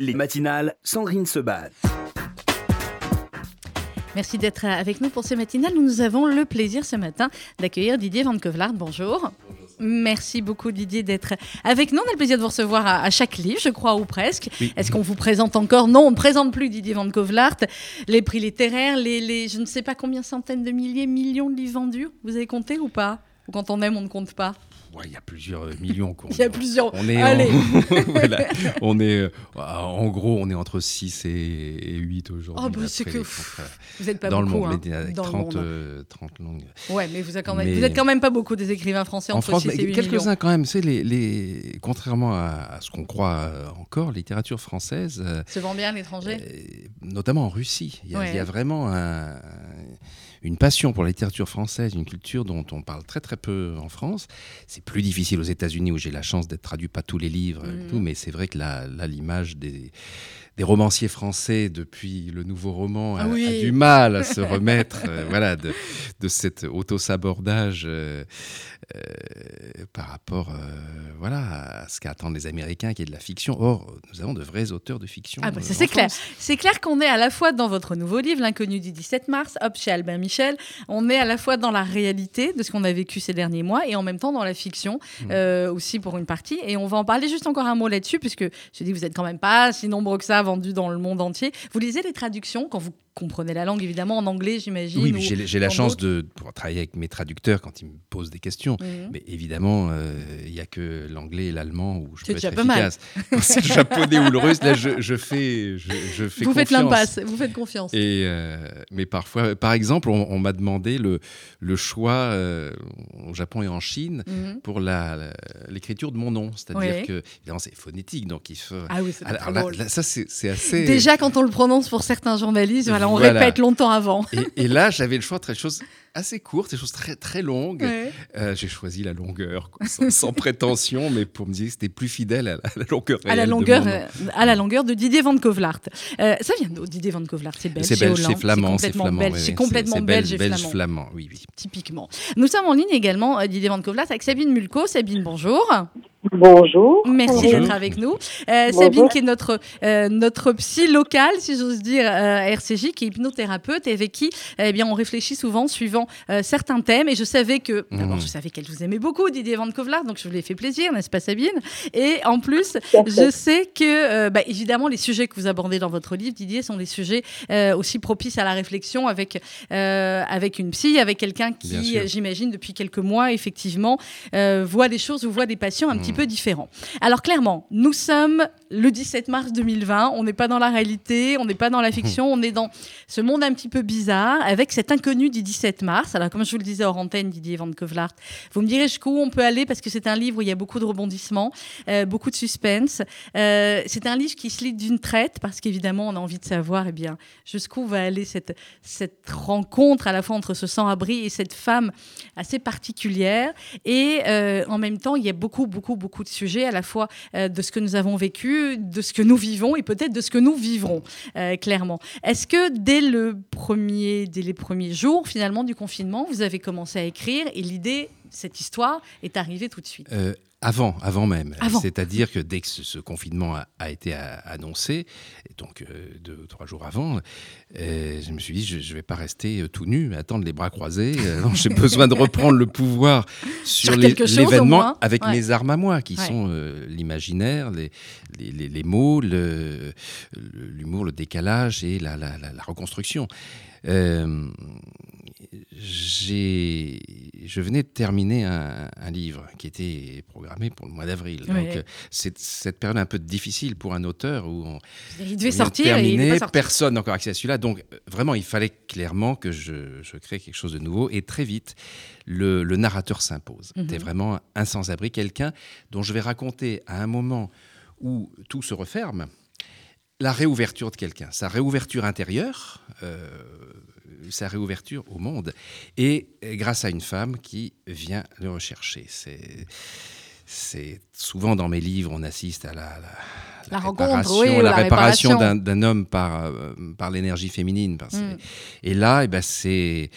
Les matinales, Sandrine Sebat. Merci d'être avec nous pour ces matinales. Nous avons le plaisir ce matin d'accueillir Didier Van Kovlart. Bonjour. Merci beaucoup Didier d'être avec nous. On a le plaisir de vous recevoir à, chaque livre, je crois, ou presque. Est-ce qu'on vous présente encore? Non, on ne présente plus Didier Van Kovlart. Les prix littéraires, les, les, je ne sais pas combien centaines de milliers, millions de livres vendus. Vous avez compté ou pas? Ou quand on aime, on ne compte pas? Il y a plusieurs euh, millions. il y a plusieurs. On est, Allez. En... on est, euh, en gros, on est entre 6 et, 8 aujourd'hui. Oh, bah, c'est que vous n'êtes pas dans beaucoup. Le monde, hein, avec dans 30, le monde. euh, 30 langues. Ouais, mais vous êtes quand même, vous êtes quand même pas beaucoup des écrivains français en entre France, 6 et 8 quelques-uns quand même. C'est les, les, contrairement à, à ce qu'on croit euh, encore, littérature française se vend bien à l'étranger, notamment en Russie. Il y a, Ouais. il y a vraiment un, une passion pour la littérature française, une culture dont on parle très très peu en France. C'est plus difficile aux États-Unis où j'ai la chance d'être traduit pas tous les livres, et Mhm. tout, mais c'est vrai que là, là, l'image des, des romanciers français depuis le nouveau roman a, Ah oui. a du mal à se remettre euh, voilà, de, de cet auto-sabordage euh, euh, par rapport voilà, à ce qu'attendent les Américains qui est de la fiction. Or, nous avons de vrais auteurs de fiction. Ah bah c'est clair. C'est clair qu'on est à la fois dans votre nouveau livre, L'inconnu du 17 mars, hop, chez Albin Michel, on est à la fois dans la réalité de ce qu'on a vécu ces derniers mois et en même temps dans la fiction Mmh. aussi pour une partie. Et on va en parler juste encore un mot là-dessus, puisque je dis vous êtes quand même pas si nombreux que ça vendus dans le monde entier. Vous lisez les traductions quand vous comprenez la langue, évidemment, en anglais, j'imagine. Oui, j'ai la chance de pouvoir travailler avec mes traducteurs quand ils me posent des questions. Mhm. Mais évidemment, euh, il n'y a que l'anglais et l'allemand où je peux déjà être efficace. Quand c'est le japonais ou le russe, là, je, je fais, je, je fais Vous faites l'impasse, vous faites confiance. Et euh, mais parfois, par exemple, on, on m'a demandé le, le choix euh, au Japon et en Chine Mhm. pour la- la- l'écriture de mon nom. C'est-à-dire Oui. que, évidemment, c'est phonétique, donc il faut. Ah oui, c'est ça, c'est assez. Déjà, quand on le prononce pour certains journalistes, voilà, on Voilà. répète longtemps avant. Et, et là, j'avais le choix entre des choses assez courtes, des choses très, très longues. Ouais. Euh, j'ai choisi la longueur, quoi, sans, sans prétention, mais pour me dire que c'était plus fidèle à la, à la longueur à la de longueur, nom. euh, à la longueur de Didier Van Kovlart. Euh, ça vient d'où Didier Van Kovlart C'est belge, C'est belge, c'est flamand, c'est complètement flamand. belge, c'est complètement belge, et flamand, oui, oui. typiquement. Nous sommes en ligne également, euh, Didier Van Kovlart, avec Sabine Mulco. Sabine, bonjour. Bonjour. Merci d'être avec nous. Euh. Sabine, qui est notre, euh, notre psy local, si j'ose dire, euh, à RCJ, qui est hypnothérapeute et avec qui eh bien, on réfléchit souvent suivant euh, certains thèmes. Et je savais que, d'abord, Mhm. je savais qu'elle vous aimait beaucoup, Didier Van Kovlart, donc je vous l'ai fait plaisir, n'est-ce pas, Sabine? Et en plus, je sais que, euh, bah, évidemment, les sujets que vous abordez dans votre livre, Didier, sont des sujets euh, aussi propices à la réflexion avec, euh, avec une psy, avec quelqu'un qui, j'imagine, depuis quelques mois, effectivement, euh, voit des choses ou voit des patients un petit Peu différents. Alors, clairement, nous sommes le 17 mars 2020, on n'est pas dans la réalité, on n'est pas dans la fiction, on est dans ce monde un petit peu bizarre, avec cet inconnu du 17 mars. Alors, comme je vous le disais hors antenne, Didier Van Kovlart, vous me direz jusqu'où on peut aller, parce que c'est un livre où il y a beaucoup de rebondissements, euh, beaucoup de suspense. Euh, c'est un livre qui se lit d'une traite, parce qu'évidemment, on a envie de savoir eh bien, jusqu'où va aller cette, cette rencontre à la fois entre ce sans-abri et cette femme assez particulière. Et euh, en même temps, il y a beaucoup, beaucoup, beaucoup de sujets, à la fois de ce que nous avons vécu, de ce que nous vivons et peut-être de ce que nous vivrons, euh, clairement. Est-ce que dès, le premier, dès les premiers jours, finalement, du confinement, vous avez commencé à écrire et l'idée, cette histoire, est arrivée tout de suite Euh, avant, avant même. Avant. C'est-à-dire que dès que ce, ce confinement a, a été a- annoncé, donc euh, deux ou trois jours avant, euh, je me suis dit, je ne vais pas rester tout nu, attendre les bras croisés. J'ai besoin de reprendre le pouvoir sur l'événement avec Ouais. mes armes à moi, qui Ouais. sont l'imaginaire, les, les, les- les mots, le- l'humour, le, décalage et la, la- la- la reconstruction. Euh, je venais de terminer un, un livre qui était programmé pour le mois d'avril. Ouais. Donc, euh, c'est cette période un peu difficile pour un auteur où on, Il devait on sortir et il pas sorti. personne n'a encore accès à celui-là. Donc, euh, vraiment, il fallait clairement que je, je crée quelque chose de nouveau. Et très vite, le, le narrateur s'impose. Mhm. C'était vraiment un sans-abri, quelqu'un dont je vais raconter à un moment où tout se referme, la réouverture de quelqu'un, sa réouverture intérieure, euh, sa réouverture au monde, et grâce à une femme qui vient le rechercher. C'est, c'est souvent dans mes livres, on assiste à la, la, La rencontre, réparation, oui, ou la la réparation réparation. d'un, homme par, euh, par l'énergie féminine. Mm. Et là, eh ben, c'est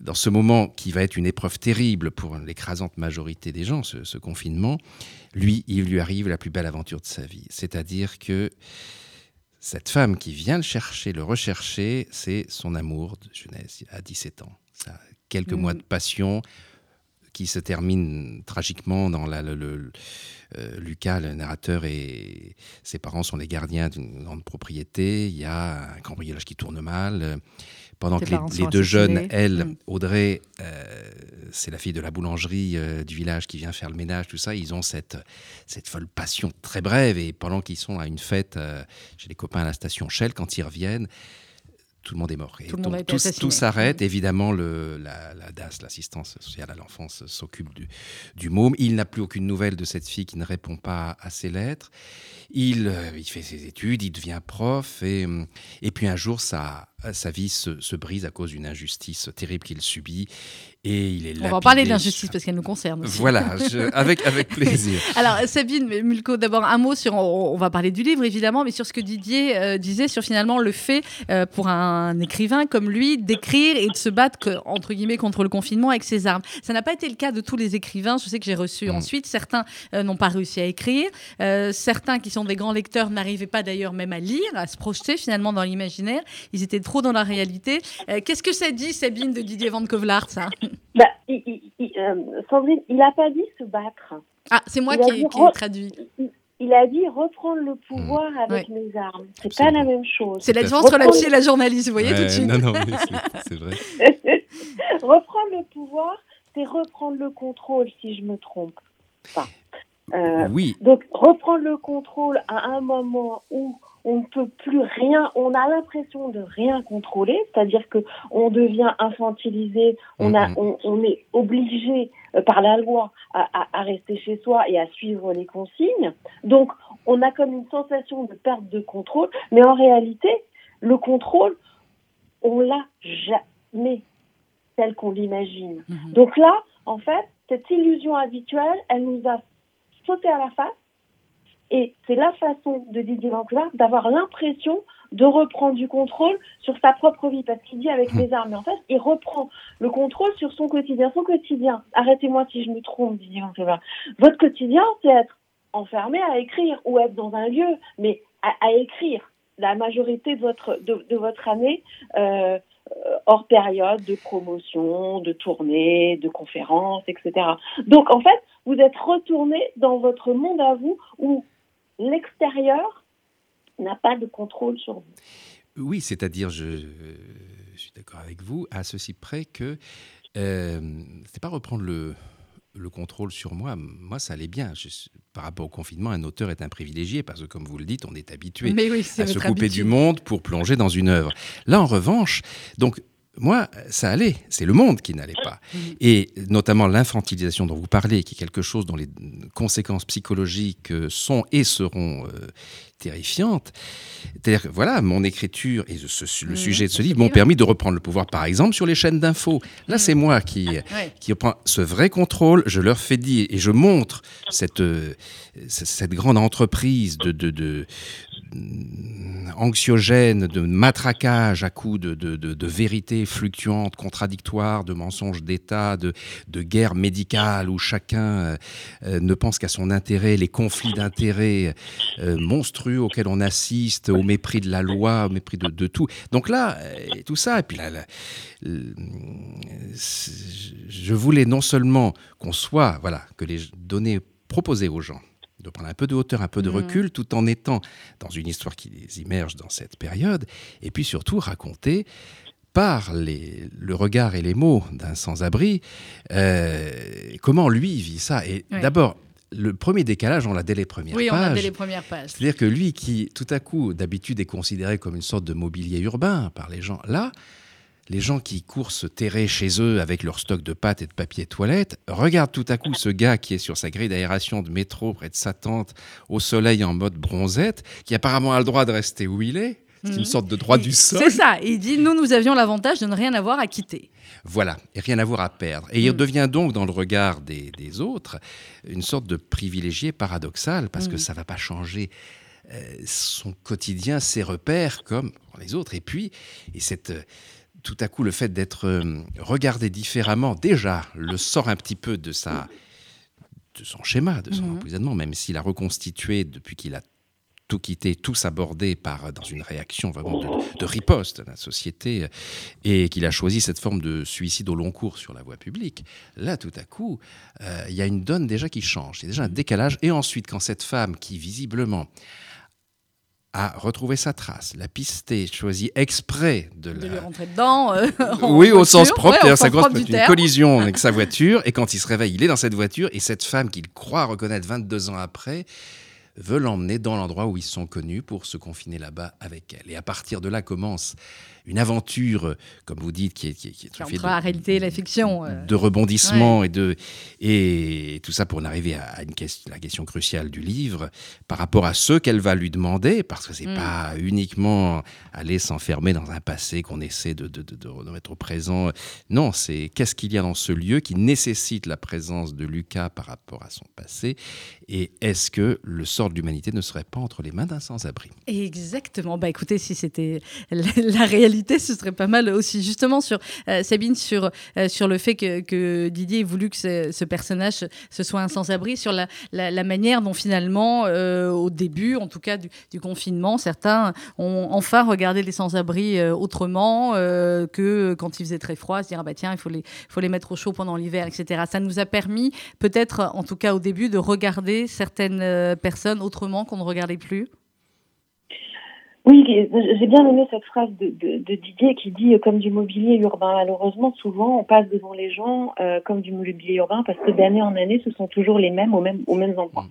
dans ce moment qui va être une épreuve terrible pour l'écrasante majorité des gens, ce, ce, confinement, lui, il lui arrive la plus belle aventure de sa vie. C'est-à-dire que cette femme qui vient le chercher, le rechercher, c'est son amour de jeunesse à 17 ans. Ça, quelques mmh. mois de passion, qui se termine tragiquement dans la, le, le euh, Lucas, le narrateur, et ses parents sont les gardiens d'une grande propriété. Il y a un cambriolage qui tourne mal. Euh, pendant que les, les deux jeunes, elle, mmh. Audrey, euh, c'est la fille de la boulangerie euh, du village qui vient faire le ménage, tout ça, ils ont cette, cette folle passion très brève. Et pendant qu'ils sont à une fête euh, chez les copains à la station Shell, quand ils reviennent, tout le monde est mort. Et tout, donc, tout, tout s'arrête. Évidemment, le, la, la DAS, l'assistance sociale à l'enfance, s'occupe du, du môme. Il n'a plus aucune nouvelle de cette fille qui ne répond pas à ses lettres. Il, euh, il fait ses études, il devient prof. Et, et puis un jour, sa, sa vie se, se brise à cause d'une injustice terrible qu'il subit. Et il est On va en parler de l'injustice parce qu'elle nous concerne. Aussi. Voilà, je, avec, avec plaisir. Alors, Sabine Mulco, d'abord un mot sur. On, on, va parler du livre évidemment, mais sur ce que Didier euh, disait sur finalement le fait euh, pour un écrivain comme lui d'écrire et de se battre que, entre guillemets contre le confinement avec ses armes. Ça n'a pas été le cas de tous les écrivains. Je sais que j'ai reçu mmh. ensuite. Certains euh, n'ont pas réussi à écrire. Euh, certains qui sont des grands lecteurs n'arrivaient pas d'ailleurs même à lire, à se projeter finalement dans l'imaginaire. Ils étaient trop dans la réalité. Euh, Qu'est-ce que ça dit, Sabine, de Didier Van Kovlart, ça? Bah, il, il, il, euh, Sandrine, il n'a pas dit se battre. Ah, c'est moi qui, qui ai traduit. Il a dit reprendre le pouvoir mmh. avec ouais. mes armes. C'est pas la même chose. C'est la différence entre la psy et la journaliste, vous voyez ouais, tout de suite. Non, non, c'est vrai. reprendre le pouvoir, c'est reprendre le contrôle, si je me trompe pas. Euh, oui. Donc, reprendre le contrôle à un moment où on ne peut plus rien, on a l'impression de rien contrôler, c'est-à-dire que on devient infantilisé, on, a, on, on est obligé euh, par la loi à, à, à, rester chez soi et à suivre les consignes. Donc, on a comme une sensation de perte de contrôle, mais en réalité, le contrôle, on l'a jamais tel qu'on l'imagine. Mm -hmm. Donc là, en fait, cette illusion habituelle, elle nous a sauté à la face et c'est la façon de Didier Vancouver d'avoir l'impression de reprendre du contrôle sur sa propre vie, parce qu'il dit avec mes armes. Mais en fait, il reprend le contrôle sur son quotidien. Son quotidien, arrêtez-moi si je me trompe, Didier Vancouver. Votre quotidien, c'est être enfermé à écrire ou être dans un lieu, mais à, à écrire la majorité de votre, de, de votre année. Euh, hors période de promotion, de tournée, de conférences, etc. Donc en fait, vous êtes retourné dans votre monde à vous où l'extérieur n'a pas de contrôle sur vous. Oui, c'est-à-dire, je, je, suis d'accord avec vous, à ceci près que euh, c'est pas reprendre le, le contrôle sur moi, moi, ça allait bien. Je, par rapport au confinement, un auteur est un privilégié parce que, comme vous le dites, on est habitué oui, à se couper habitude. du monde pour plonger dans une œuvre. Là, en revanche, donc moi, ça allait. C'est le monde qui n'allait pas. Et notamment l'infantilisation dont vous parlez, qui est quelque chose dont les conséquences psychologiques sont et seront euh, terrifiantes. C'est-à-dire que voilà, mon écriture et ce, le sujet de ce livre m'ont permis de reprendre le pouvoir, par exemple, sur les chaînes d'infos. Là, c'est moi qui, ouais. qui reprends ce vrai contrôle. Je leur fais dire et je montre cette, euh, cette grande entreprise de, de, de, anxiogène, de matraquage à coups de, de, de, de fluctuantes, contradictoires, de mensonges d'État, de, de guerre médicale où chacun euh, ne pense qu'à son intérêt, les conflits d'intérêts euh, monstrueux auxquels on assiste, au mépris de la loi, au mépris de, de tout. Donc là, euh, tout ça, et puis là, là je voulais non seulement qu'on soit, voilà, que les données proposées aux gens de prendre un peu de hauteur, un peu de mmh. recul, tout en étant dans une histoire qui les immerge dans cette période, et puis surtout raconter par les, le regard et les mots d'un sans-abri euh, comment lui vit ça? Et d'abord, le premier décalage, on l'a dès les premières oui, pages. Oui, on l'a dès les premières pages. C'est-à-dire que lui, qui tout à coup, d'habitude, est considéré comme une sorte de mobilier urbain par les gens, là, les gens qui courent se terrer chez eux avec leur stock de pâtes et de papier toilette regardent tout à coup ce gars qui est sur sa grille d'aération de métro près de sa tente au soleil en mode bronzette, qui apparemment a le droit de rester où il est. C'est mmh. une sorte de droit et du sol. C'est ça. Il dit nous, nous avions l'avantage de ne rien avoir à quitter. Voilà, et rien avoir à perdre. Et mmh. il devient donc, dans le regard des, des, autres, une sorte de privilégié paradoxal, parce mmh. que ça ne va pas changer euh, son quotidien, ses repères, comme les autres. Et puis, et cette tout à coup, le fait d'être euh, regardé différemment, déjà, le sort un petit peu de sa de son schéma, de son Mhm. emprisonnement, même s'il a reconstitué depuis qu'il a tout quitté, tout abordé par dans une réaction vraiment de, de riposte de la société, et qu'il a choisi cette forme de suicide au long cours sur la voie publique. Là, tout à coup, euh, il y a une donne déjà qui change. Il y a déjà un décalage. Et ensuite, quand cette femme qui visiblement a retrouvé sa trace, l'a pistée, choisi exprès de De lui la, rentrer dedans. euh, oui, au sens propre. Ouais, sa grosse une terme. collision avec sa voiture. Et quand il se réveille, il est dans cette voiture. Et cette femme qu'il croit reconnaître 22 ans après veut l'emmener dans l'endroit où ils sont connus pour se confiner là-bas avec elle. Et à partir de là commence une aventure, comme vous dites, qui est, qui est, qui est Entre la réalité et la fiction. euh. de rebondissements et de et tout ça pour en arriver à une question, la question cruciale du livre par rapport à ce qu'elle va lui demander parce que c'est Mm. pas uniquement aller s'enfermer dans un passé qu'on essaie de, de, de, de remettre au présent non c'est qu'est-ce qu'il y a dans ce lieu qui nécessite la présence de Lucas par rapport à son passé et est-ce que le sort de l'humanité ne serait pas entre les mains d'un sans-abri? Exactement. Bah écoutez, si c'était la, réalité, ce serait pas mal aussi. Justement sur euh, Sabine, sur euh, sur le fait que, Didier ait voulu que ce, personnage ce soit un sans-abri, sur la, la, manière dont finalement, euh, au début, en tout cas du, confinement, certains ont enfin regardé les sans-abri autrement que quand il faisait très froid, se dire ah bah tiens, il faut les faut les mettre au chaud pendant l'hiver, etc. Ça nous a permis peut-être, en tout cas au début, de regarder certaines euh, personnes autrement qu'on ne regardait plus. Oui, j'ai bien aimé cette phrase de, de, de, Didier qui dit euh, comme du mobilier urbain. Malheureusement, souvent, on passe devant les gens euh, comme du mobilier urbain parce que d'année en année, ce sont toujours les mêmes aux mêmes, aux mêmes endroits.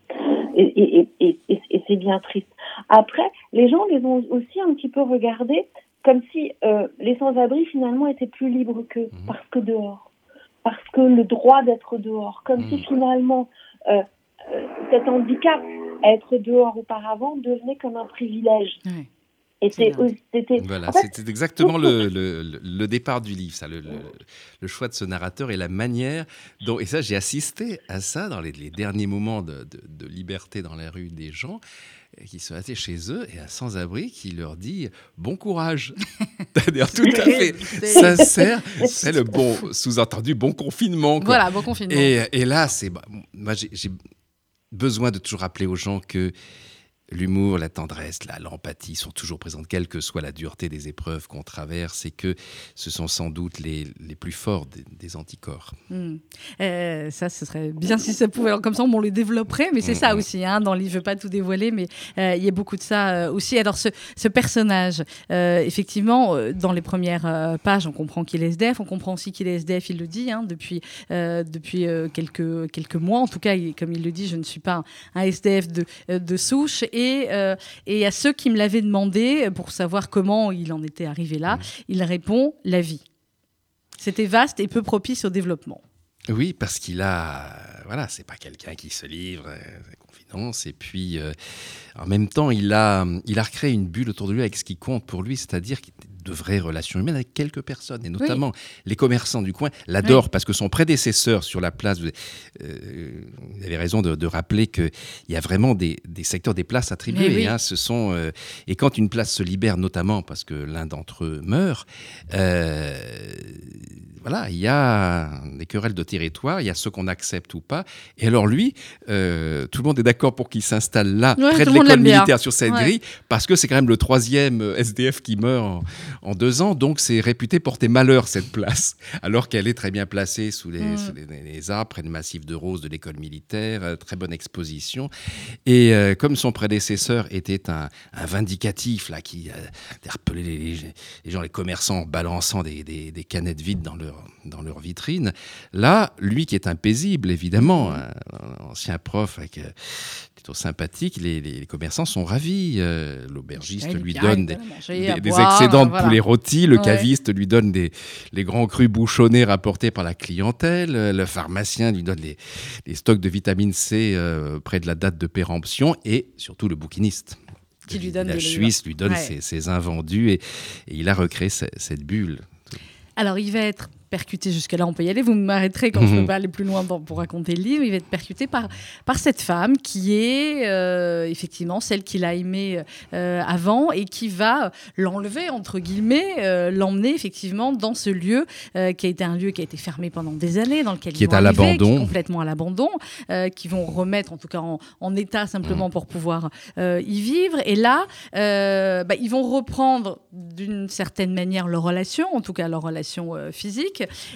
Et, et, et, et, et c'est bien triste. Après, les gens les ont aussi un petit peu regardés comme si euh, les sans-abri finalement étaient plus libres qu'eux mmh. parce que dehors, parce que le droit d'être dehors, comme mmh. si finalement euh, cet handicap à être dehors auparavant devenait comme un privilège. Ouais. C'était, voilà, en fait, c'était exactement le, le, le, départ du livre, ça, le, le, choix de ce narrateur et la manière dont, et ça j'ai assisté à ça dans les, les derniers moments de, de, de, liberté dans la rue des gens qui sont restés chez eux et un sans-abri qui leur dit bon courage. C'est-à-dire tout à fait sincère, c'est le bon sous-entendu bon confinement. Quoi. Voilà, bon confinement. Et, et là, c'est moi j'ai besoin de toujours rappeler aux gens que l'humour, la tendresse, l'empathie sont toujours présentes, quelle que soit la dureté des épreuves qu'on traverse, et que ce sont sans doute les, les plus forts des, des anticorps. Mmh. Euh, ça, ce serait bien si ça pouvait. Alors, comme ça, on les développerait, mais c'est mmh. ça aussi. Hein, dans le livre, je ne veux pas tout dévoiler, mais euh, il y a beaucoup de ça euh, aussi. Alors, ce, ce personnage, effectivement, dans les premières pages, on comprend qu'il est SDF, on comprend aussi qu'il est SDF, il le dit, hein, depuis, depuis quelques, quelques mois. En tout cas, il, comme il le dit, je ne suis pas un, un SDF de, de souche. Et et, euh, et, à ceux qui me l'avaient demandé pour savoir comment il en était arrivé là, mmh. il répond la vie. C'était vaste et peu propice au développement. Oui, parce qu'il a, voilà, c'est pas quelqu'un qui se livre à confidence. Et puis, euh, en même temps, il a, il a recréé une bulle autour de lui avec ce qui compte pour lui, c'est-à-dire de vraies relations humaines avec quelques personnes, et notamment oui. les commerçants du coin l'adorent oui. parce que son prédécesseur sur la place, euh, vous avez raison de, de rappeler qu'il y a vraiment des, des, secteurs, des places attribuées. Oui. Hein, ce sont, euh, et quand une place se libère, notamment parce que l'un d'entre eux meurt, euh, voilà, il y a des querelles de territoire, il y a ceux qu'on accepte ou pas. Et alors lui, euh, tout le monde est d'accord pour qu'il s'installe là, ouais, près de l'école militaire, sur cette ouais. grille, parce que c'est quand même le troisième SDF qui meurt en, en deux ans, donc c'est réputé porter malheur cette place, alors qu'elle est très bien placée sous les, mmh. sous les, les arbres, près du massif de roses de l'école militaire, euh, très bonne exposition. Et euh, comme son prédécesseur était un, un vindicatif, là, qui euh, rappelait les, les, gens, les commerçants en balançant des, des, des canettes vides dans leur dans leur vitrine. Là, lui qui est un paisible, évidemment, un, un ancien prof avec, euh, plutôt sympathique, les, les, commerçants sont ravis. Euh, L'aubergiste lui donne des, des, des excédents de voilà. poulet rôti, le ouais. caviste lui donne des, les grands crus bouchonnés rapportés par la clientèle, le pharmacien lui donne les, les stocks de vitamine C euh, près de la date de péremption et surtout le bouquiniste qui lui donne la Suisse lui donne ouais. ses, ses, invendus et, et, il a recréé cette bulle. Alors il va être percuté, jusque-là on peut y aller, vous m'arrêterez quand je ne Mhm. veux pas aller plus loin pour raconter le livre, il va être percuté par, par cette femme qui est euh, effectivement celle qu'il a aimée euh, avant et qui va l'enlever, entre guillemets, euh, l'emmener effectivement dans ce lieu qui a été un lieu qui a été fermé pendant des années, dans lequel Qui ils est à l'abandon. complètement à l'abandon, qui vont remettre en tout cas en, en état simplement pour pouvoir y vivre. Et là, bah, ils vont reprendre d'une certaine manière leur relation, en tout cas leur relation euh,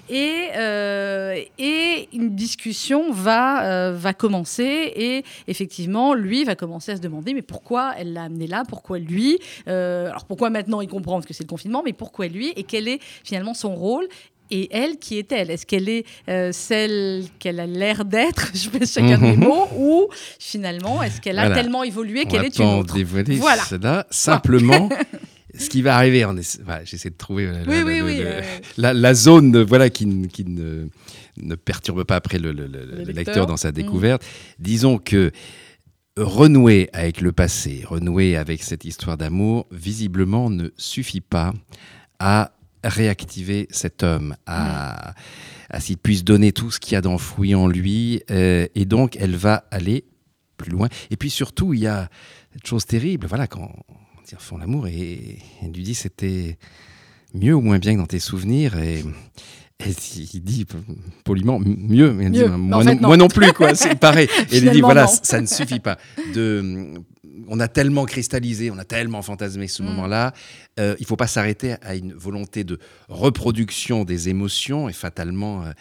et, euh, et une discussion va, euh, va commencer. Et effectivement, lui va commencer à se demander mais pourquoi elle l'a amené là, pourquoi lui? Euh, Alors pourquoi maintenant il comprend que c'est le confinement, mais pourquoi lui? Et quel est finalement son rôle? Et elle, qui est-elle? Est-ce qu'elle est euh, celle qu'elle a l'air d'être? Je fais chacun des mots. Ou finalement, est-ce qu'elle a Voilà. tellement évolué qu'elle est une autre? Voilà. cela. Simplement, ce qui va arriver, on essa- voilà, j'essaie de trouver euh, Oui, la, oui, la- oui. le- euh, la- la zone euh, voilà, qui, ne, ne perturbe pas après le, le- le- le lecteur. dans sa Mm. découverte. Disons que renouer avec le passé, renouer avec cette histoire d'amour, visiblement ne suffit pas à réactiver cet homme, à, à s'il puisse donner tout ce qu'il y a d'enfoui en lui. euh, et donc, elle va aller plus loin. Et puis surtout, il y a cette chose terrible, voilà, quand ils font l'amour et elle lui dit c'était mieux ou moins bien que dans tes souvenirs et, il dit poliment mieux, mais elle dit moi, Mais en fait, non, non. moi non plus quoi, c'est pareil. Et il dit voilà, non. ça ne suffit pas. De, on a tellement cristallisé, on a tellement fantasmé ce Mm. moment-là. Euh, il faut pas s'arrêter à une volonté de reproduction des émotions et fatalement euh,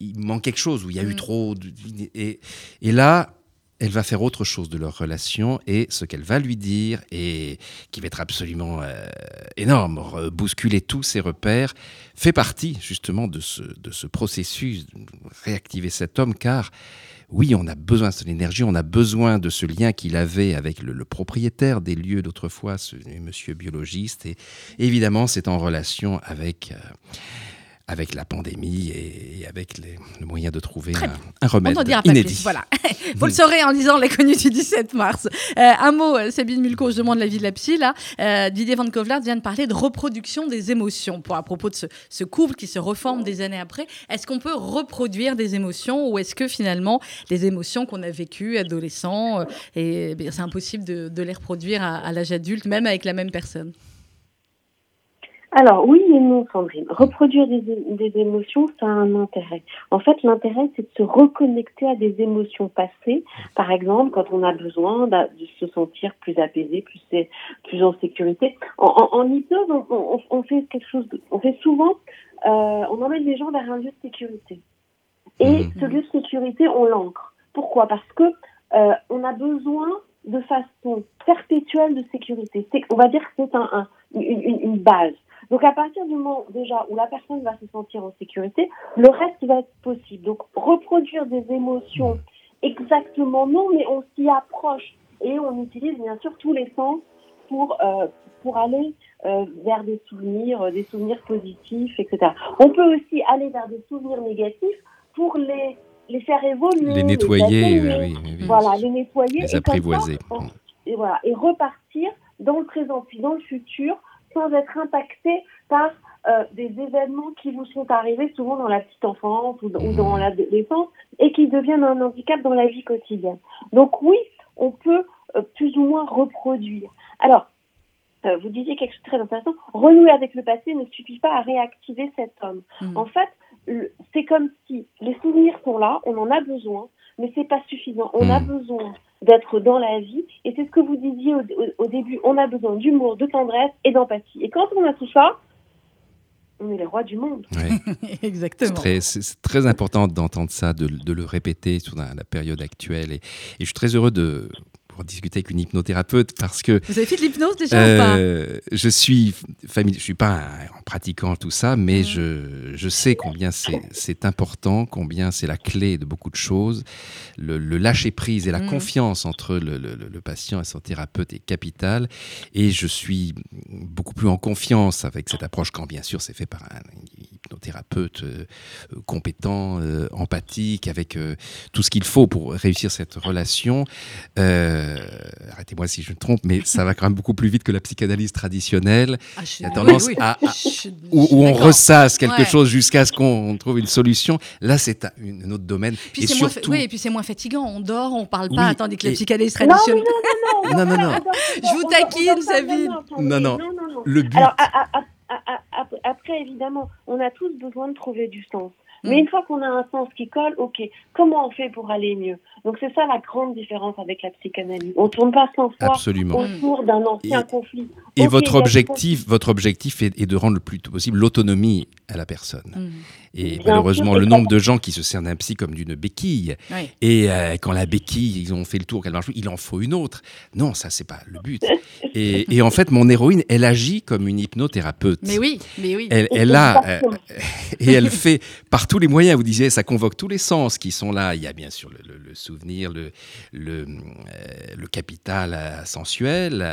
il manque quelque chose où il y a eu Mm. trop de- et, et là elle va faire autre chose de leur relation et ce qu'elle va lui dire et qui va être absolument euh, énorme, bousculer tous ses repères, fait partie justement de ce, de ce processus, réactiver cet homme, car oui, on a besoin de son énergie, on a besoin de ce lien qu'il avait avec le, le propriétaire des lieux d'autrefois, ce monsieur biologiste, et évidemment c'est en relation avec... euh, avec la pandémie et, avec les, le moyen de trouver un, un remède On dira pas inédit. plus. Voilà. Vous le saurez en lisant Les Connus du 17 mars. Euh, un mot, euh, Sabine Mulco, je demande l'avis de la psy. Là. Euh, Didier Van Kovlart vient de parler de reproduction des émotions pour, à propos de ce, ce couple qui se reforme des années après. Est-ce qu'on peut reproduire des émotions ou est-ce que finalement les émotions qu'on a vécues adolescents, euh, et, eh c'est impossible de, de les reproduire à, à l'âge adulte, même avec la même personne? Alors oui et non, Sandrine. Reproduire des, des émotions, ça a un intérêt. En fait, l'intérêt, c'est de se reconnecter à des émotions passées. Par exemple, quand on a besoin de se sentir plus apaisé, plus, plus en sécurité. En, en, en hypnose, on, on, on fait quelque chose. de- on fait souvent, euh, on emmène les gens vers un lieu de sécurité. Et Mhm. ce lieu de sécurité, on l'ancre. Pourquoi? Parce que euh, on a besoin de façon perpétuelle de sécurité. On va dire que c'est un, un- une- une base. Donc à partir du moment déjà où la personne va se sentir en sécurité, le reste va être possible. Donc reproduire des émotions exactement non, mais on s'y approche et on utilise bien sûr tous les sens pour euh, pour aller euh, vers des souvenirs, euh, des souvenirs positifs, etc. On peut aussi aller vers des souvenirs négatifs pour les les faire évoluer, Les nettoyer, euh, oui, oui, oui. voilà, les nettoyer les et comme ça, apprivoiser. on- et voilà, et repartir dans le présent puis dans le futur sans être impacté par euh, des événements qui vous sont arrivés souvent dans la petite enfance ou, ou dans l'adolescence et qui deviennent un handicap dans la vie quotidienne. Donc oui, on peut euh, plus ou moins reproduire. Alors, euh, vous disiez quelque chose de très intéressant, renouer avec le passé ne suffit pas à réactiver cet homme. Mhm. En fait, c'est comme si les souvenirs sont là, on en a besoin, mais c'est pas suffisant. On a Mhm. besoin d'être dans la vie, et c'est ce que vous disiez au, au- au début. On a besoin d'humour, de tendresse et d'empathie. Et quand on a tout ça, on est les rois du monde. Ouais. C'est Exactement. très, c'est- c'est très important d'entendre ça, de, de le répéter sur la, la période actuelle. Et, et je suis très heureux de discuter avec une hypnothérapeute parce que Vous avez fait de l'hypnose déjà ou pas? Euh, je suis familier, je suis pas un- en pratiquant tout ça, mais Mhm. je, je sais combien c'est important, combien c'est la clé de beaucoup de choses. Le, le lâcher prise et la Mhm. confiance entre le, le- le patient et son thérapeute est capital. Et je suis beaucoup plus en confiance avec cette approche quand bien sûr c'est fait par un hypnothérapeute compétent, empathique, avec tout ce qu'il faut pour réussir cette relation. Arrêtez-moi si je me trompe, mais ça va quand même beaucoup plus vite que la psychanalyse traditionnelle. Ah, Il y a tendance à, où, on ressasse quelque chose jusqu'à ce qu'on trouve une solution. Là, c'est un, autre domaine. Puis et surtout... oui, et puis c'est moins fatigant. On dort, on parle pas. Attendez que la psychanalyse traditionnelle. Non, non, non. Je vous taquine, Sabine. Non, non. Le but. Alors, après, évidemment, on a tous besoin de trouver du sens. Mais mm. une fois qu'on a un sens qui colle, ok, comment on fait pour aller mieux? Donc c'est ça la grande différence avec la psychanalyse. On tourne pas sans fois Absolument. autour d'un ancien conflit. Et votre objectif, votre objectif est, de rendre le plus possible l'autonomie à la personne. Mm. Et malheureusement, le nombre de gens qui se servent d'un psy comme d'une béquille, et euh, quand la béquille, ils ont fait le tour, qu'elle marche, il en faut une autre. Non, ça, c'est pas le but. et, en fait, mon héroïne, elle agit comme une hypnothérapeute. Mais oui, mais oui. Elle, elle a, euh, et elle fait par tous les moyens, vous disiez, ça convoque tous les sens qui sont là. Il y a bien sûr le, souvenir, le, le, euh, le capital sensuel,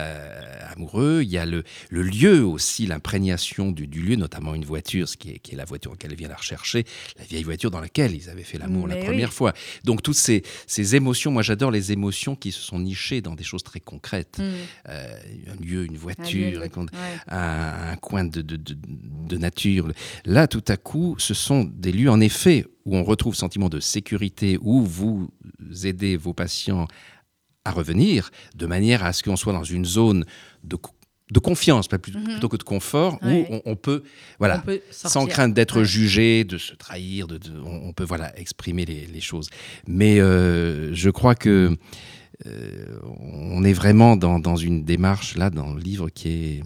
amoureux, il y a le, lieu aussi, l'imprégnation du, lieu, notamment une voiture, ce qui est, qui est la voiture auquel vient la la vieille voiture dans laquelle ils avaient fait l'amour la première fois. Donc toutes ces, ces émotions, moi j'adore les émotions qui se sont nichées dans des choses très concrètes. Mm. Euh, un lieu, une voiture, un, coin de, de, de, nature. Là, tout à coup, ce sont des lieux, en effet, où on retrouve sentiment de sécurité, où vous aidez vos patients à revenir, de manière à ce qu'on soit dans une zone de de confiance mhm. plutôt, que de confort où on, peut voilà sans crainte d'être jugé de se trahir de, on, peut voilà exprimer les, choses. Mais euh, je crois que euh, on est vraiment dans, dans, une démarche là dans le livre qui est,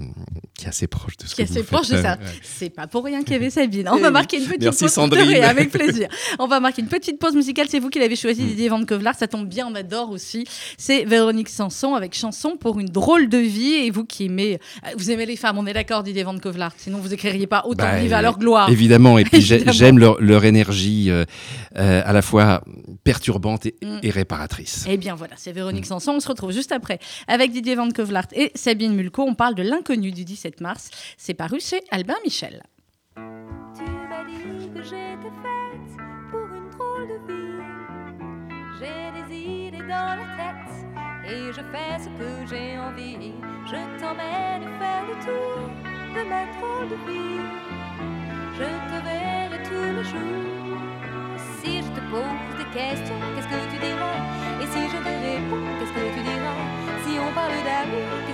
qui est assez proche de ce qui est assez proche de ça. C'est pas pour rien qu'il y avait Sabine. On va marquer une petite Merci pause. Sandrine. avec plaisir. On va marquer une petite pause musicale. C'est vous qui l'avez choisi, mm. Didier Van Kovlar. Ça tombe bien, on adore aussi. C'est Véronique Sanson avec chanson pour une drôle de vie. Et vous qui aimez, euh, vous aimez les femmes, on est d'accord, Didier Van Kovlar. Sinon, vous écririez pas autant de bah, livres à leur gloire. Évidemment. Et puis j'aime leur, leur, énergie euh, à la fois perturbante et, mm. et réparatrice. Eh bien voilà, c'est Véronique mm. Sanson. On se retrouve juste après avec Didier Van Kovlart et Sabine Mulco. On parle de l'inconnu du 17 mars. C'est paru chez Albin Michel. Tu m'as dit que j'étais faite pour une drôle de vie. J'ai des idées dans la tête et je fais ce que j'ai envie. Je t'emmène faire le tour de ma drôle de vie. Je te verrai tous les jours. Si je te pose des questions, qu'est-ce que tu diras? Que tu diras Si on parle d'amour,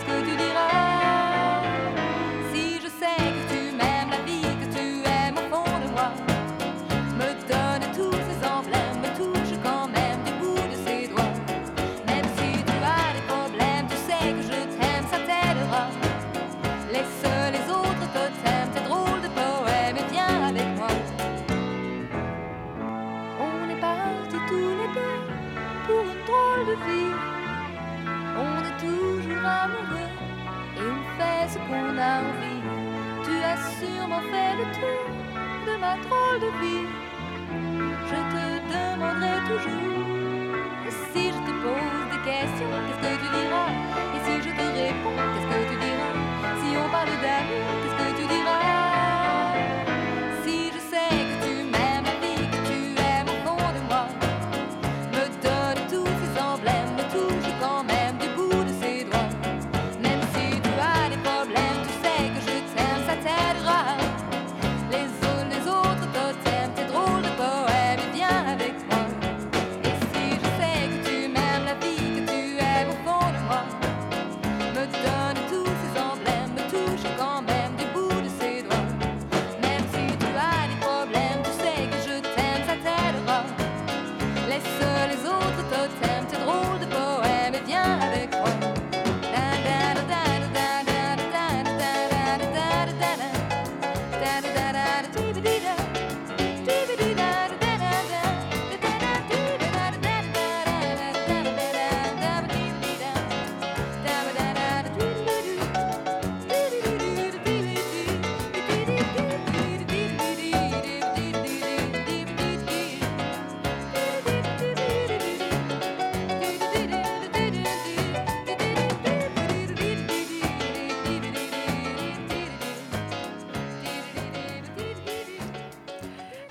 ma drôle